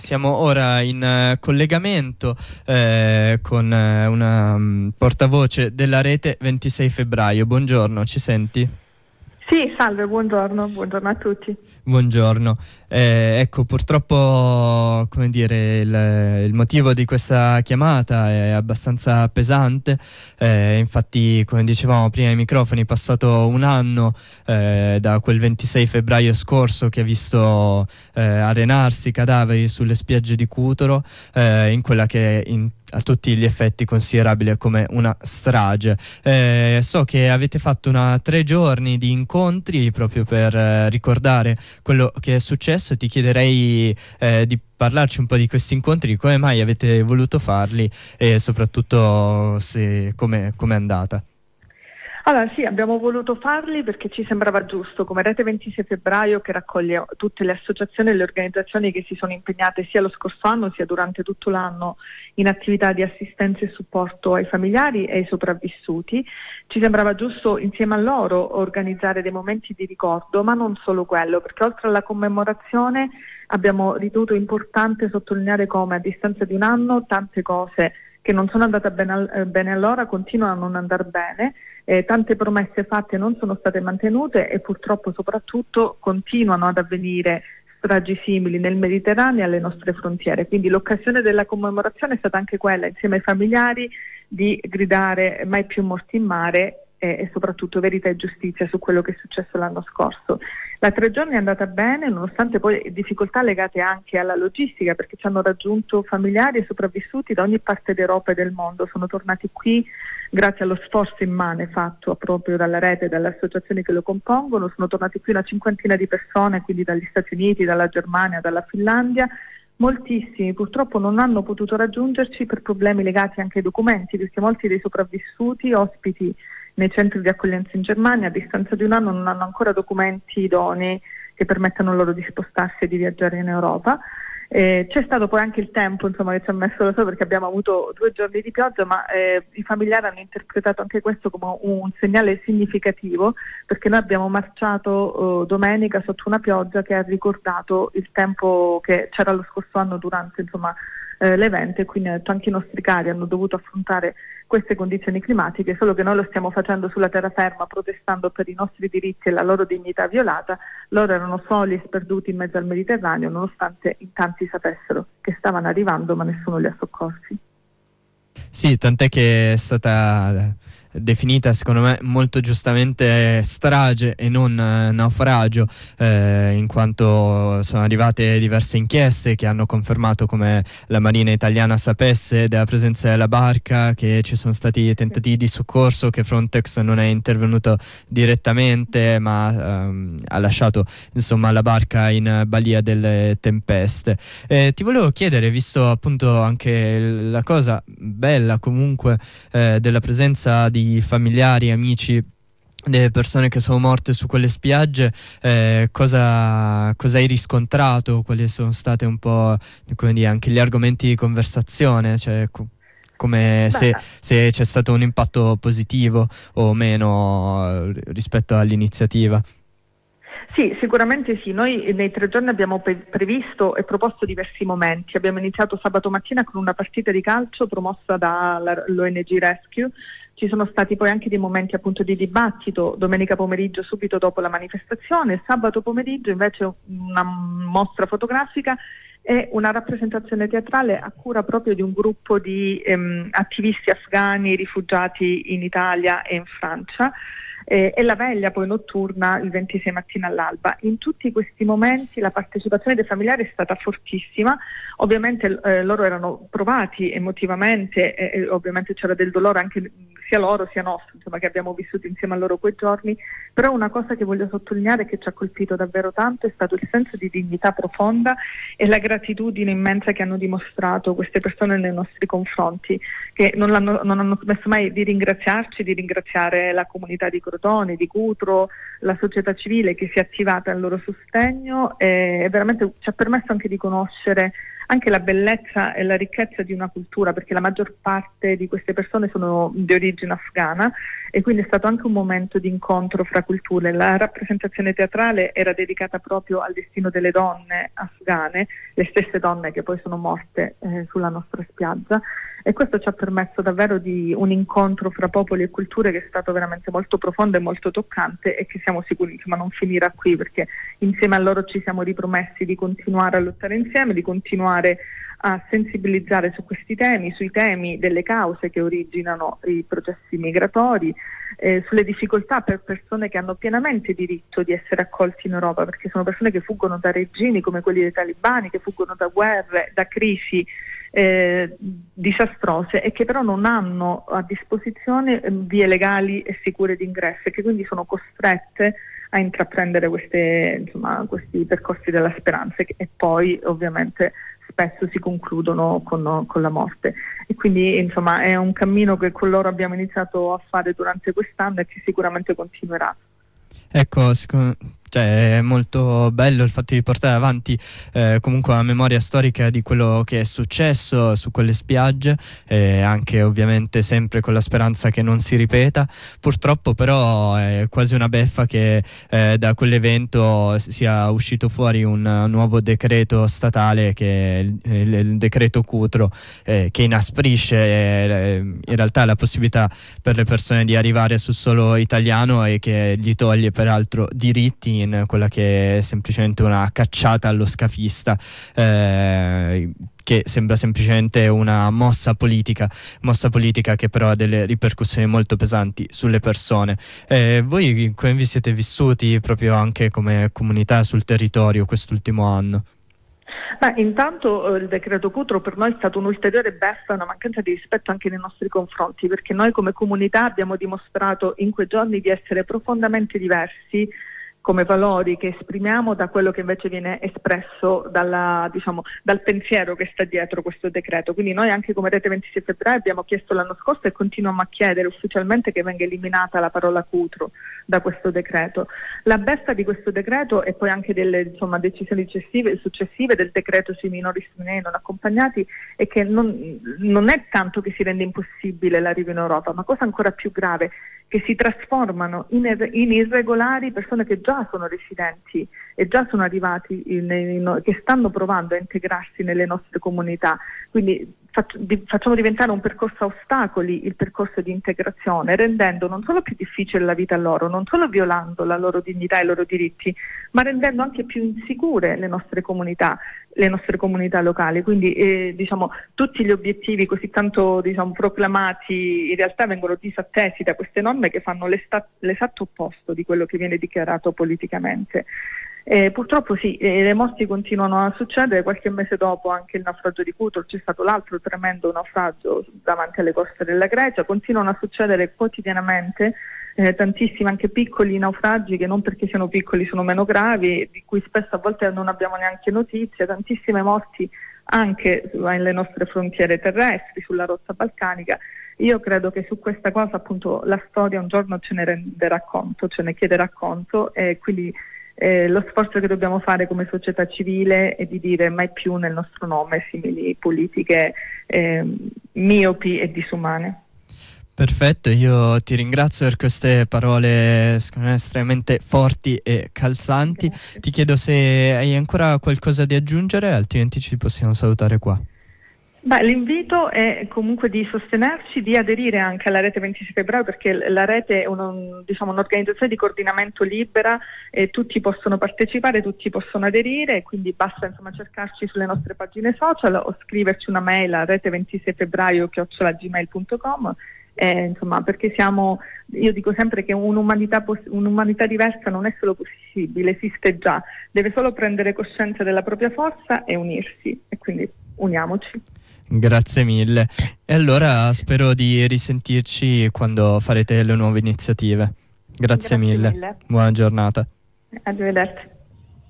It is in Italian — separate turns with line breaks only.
Siamo ora in uh, collegamento eh, con uh, una um, portavoce della rete 26 febbraio. Buongiorno, ci senti?
Sì, salve, buongiorno, buongiorno a tutti.
Buongiorno. Eh, ecco, purtroppo come dire, il, il, motivo di questa chiamata è abbastanza pesante. Eh, infatti, come dicevamo prima ai microfoni, è passato un anno eh, da quel 26 febbraio scorso che ha visto eh, arenarsi cadaveri sulle spiagge di Cutoro, eh, in quella che in a tutti gli effetti considerabile come una strage. Eh, so che avete fatto una tre giorni di incontri proprio per eh, ricordare quello che è successo. Ti chiederei eh, di parlarci un po' di questi incontri, come mai avete voluto farli e soprattutto come è andata.
Allora sì, abbiamo voluto farli perché ci sembrava giusto, come Rete 26 febbraio che raccoglie tutte le associazioni e le organizzazioni che si sono impegnate sia lo scorso anno sia durante tutto l'anno in attività di assistenza e supporto ai familiari e ai sopravvissuti. Ci sembrava giusto insieme a loro organizzare dei momenti di ricordo, ma non solo quello, perché oltre alla commemorazione abbiamo ritenuto importante sottolineare come a distanza di un anno tante cose che non sono andate bene, eh, bene allora continuano a non andare bene, eh, tante promesse fatte non sono state mantenute e purtroppo soprattutto continuano ad avvenire stragi simili nel Mediterraneo e alle nostre frontiere. Quindi l'occasione della commemorazione è stata anche quella, insieme ai familiari, di gridare mai più morti in mare e, e soprattutto verità e giustizia su quello che è successo l'anno scorso. La tre giorni è andata bene, nonostante poi difficoltà legate anche alla logistica, perché ci hanno raggiunto familiari e sopravvissuti da ogni parte d'Europa e del mondo. Sono tornati qui grazie allo sforzo immane fatto proprio dalla rete e dalle associazioni che lo compongono. Sono tornati qui una cinquantina di persone, quindi dagli Stati Uniti, dalla Germania, dalla Finlandia. Moltissimi purtroppo non hanno potuto raggiungerci per problemi legati anche ai documenti, perché molti dei sopravvissuti, ospiti nei centri di accoglienza in Germania a distanza di un anno non hanno ancora documenti idonei che permettano loro di spostarsi e di viaggiare in Europa. Eh, c'è stato poi anche il tempo insomma, che ci ha messo lo so perché abbiamo avuto due giorni di pioggia, ma eh, i familiari hanno interpretato anche questo come un segnale significativo perché noi abbiamo marciato eh, domenica sotto una pioggia che ha ricordato il tempo che c'era lo scorso anno durante insomma, eh, l'evento e quindi anche i nostri cari hanno dovuto affrontare queste condizioni climatiche, solo che noi lo stiamo facendo sulla terraferma protestando per i nostri diritti e la loro dignità violata, loro erano soli e sperduti in mezzo al Mediterraneo nonostante in tanti sapessero che stavano arrivando ma nessuno li ha soccorsi.
Sì, tant'è che è stata definita secondo me molto giustamente strage e non eh, naufragio eh, in quanto sono arrivate diverse inchieste che hanno confermato come la marina italiana sapesse della presenza della barca che ci sono stati tentativi di soccorso che Frontex non è intervenuto direttamente ma ehm, ha lasciato insomma la barca in balia delle tempeste. Eh, ti volevo chiedere visto appunto anche la cosa bella comunque eh, della presenza di di familiari, amici delle persone che sono morte su quelle spiagge, eh, cosa, cosa, hai riscontrato? Quali sono state un po' dire, anche gli argomenti di conversazione? Cioè, co- come se, se, c'è stato un impatto positivo o meno eh, rispetto all'iniziativa?
Sì, sicuramente sì. Noi nei tre giorni abbiamo previsto e proposto diversi momenti. Abbiamo iniziato sabato mattina con una partita di calcio promossa dall'ONG Rescue ci sono stati poi anche dei momenti appunto di dibattito domenica pomeriggio subito dopo la manifestazione, sabato pomeriggio invece una mostra fotografica e una rappresentazione teatrale a cura proprio di un gruppo di ehm, attivisti afghani rifugiati in Italia e in Francia eh, e la veglia poi notturna il 26 mattina all'alba. In tutti questi momenti la partecipazione dei familiari è stata fortissima, ovviamente eh, loro erano provati emotivamente e, e ovviamente c'era del dolore anche sia loro sia nostro, insomma, che abbiamo vissuto insieme a loro quei giorni, però una cosa che voglio sottolineare che ci ha colpito davvero tanto è stato il senso di dignità profonda e la gratitudine immensa che hanno dimostrato queste persone nei nostri confronti, che non, non hanno smesso mai di ringraziarci, di ringraziare la comunità di Crotone, di Cutro, la società civile che si è attivata al loro sostegno e veramente ci ha permesso anche di conoscere anche la bellezza e la ricchezza di una cultura, perché la maggior parte di queste persone sono di origine afghana e quindi è stato anche un momento di incontro fra culture. La rappresentazione teatrale era dedicata proprio al destino delle donne afghane, le stesse donne che poi sono morte eh, sulla nostra spiaggia e questo ci ha permesso davvero di un incontro fra popoli e culture che è stato veramente molto profondo e molto toccante e che siamo sicuri insomma, non finirà qui perché insieme a loro ci siamo ripromessi di continuare a lottare insieme, di continuare a sensibilizzare su questi temi, sui temi delle cause che originano i processi migratori, eh, sulle difficoltà per persone che hanno pienamente diritto di essere accolti in Europa, perché sono persone che fuggono da regimi come quelli dei talibani, che fuggono da guerre, da crisi eh, disastrose e che però non hanno a disposizione eh, vie legali e sicure di ingresso e che quindi sono costrette a intraprendere queste, insomma, questi percorsi della speranza e poi ovviamente spesso si concludono con, con, la morte. E quindi insomma è un cammino che con loro abbiamo iniziato a fare durante quest'anno e che sicuramente continuerà.
Ecco, cioè, è molto bello il fatto di portare avanti eh, comunque la memoria storica di quello che è successo su quelle spiagge, eh, anche ovviamente sempre con la speranza che non si ripeta. Purtroppo però è quasi una beffa che eh, da quell'evento sia uscito fuori un nuovo decreto statale che è il, il, decreto Cutro eh, che inasprisce eh, in realtà la possibilità per le persone di arrivare sul solo italiano e che gli toglie peraltro diritti in quella che è semplicemente una cacciata allo scafista. Eh, che sembra semplicemente una mossa politica, mossa politica che però ha delle ripercussioni molto pesanti sulle persone. Eh, voi come vi siete vissuti proprio anche come comunità sul territorio quest'ultimo anno?
Beh, intanto eh, il decreto Cutro per noi è stato un'ulteriore beffa, una mancanza di rispetto anche nei nostri confronti, perché noi come comunità abbiamo dimostrato in quei giorni di essere profondamente diversi come valori che esprimiamo da quello che invece viene espresso dalla, diciamo, dal pensiero che sta dietro questo decreto. Quindi noi anche come Rete 26 febbraio abbiamo chiesto l'anno scorso e continuiamo a chiedere ufficialmente che venga eliminata la parola cutro da questo decreto. La besta di questo decreto e poi anche delle insomma, decisioni successive, successive, del decreto sui minori stranieri non accompagnati è che non, non è tanto che si rende impossibile l'arrivo in Europa, ma cosa ancora più grave, che si trasformano in, in irregolari persone che già sono residenti e già sono arrivati, in, in, che stanno provando a integrarsi nelle nostre comunità. Quindi facciamo diventare un percorso a ostacoli il percorso di integrazione, rendendo non solo più difficile la vita loro, non solo violando la loro dignità e i loro diritti, ma rendendo anche più insicure le nostre comunità, le nostre comunità locali. Quindi eh, diciamo, tutti gli obiettivi così tanto diciamo, proclamati in realtà vengono disattesi da queste norme che fanno l'esatto opposto di quello che viene dichiarato politicamente. Eh, purtroppo sì, eh, le morti continuano a succedere, qualche mese dopo anche il naufragio di Cutro, c'è stato l'altro tremendo naufragio davanti alle coste della Grecia, continuano a succedere quotidianamente eh, tantissimi anche piccoli naufragi che non perché siano piccoli sono meno gravi, di cui spesso a volte non abbiamo neanche notizie, tantissime morti anche nelle nostre frontiere terrestri, sulla rotta balcanica. Io credo che su questa cosa appunto la storia un giorno ce ne renderà conto, ce ne chiederà conto e quindi eh, lo sforzo che dobbiamo fare come società civile è di dire mai più nel nostro nome simili politiche eh, miopi e disumane.
Perfetto, io ti ringrazio per queste parole estremamente forti e calzanti. Grazie. Ti chiedo se hai ancora qualcosa da aggiungere, altrimenti ci possiamo salutare qua.
Beh, l'invito è comunque di sostenerci, di aderire anche alla rete 26 febbraio perché la rete è uno, diciamo, un'organizzazione di coordinamento libera e tutti possono partecipare, tutti possono aderire, quindi basta insomma, cercarci sulle nostre pagine social o scriverci una mail a rete 26 febbraio chiocciolagmail.com eh, insomma, perché siamo, io dico sempre che un'umanità, un'umanità diversa non è solo possibile, esiste già, deve solo prendere coscienza della propria forza e unirsi. E quindi uniamoci.
Grazie mille. E allora spero di risentirci quando farete le nuove iniziative. Grazie, Grazie mille. mille. Buona giornata.
Arrivederci.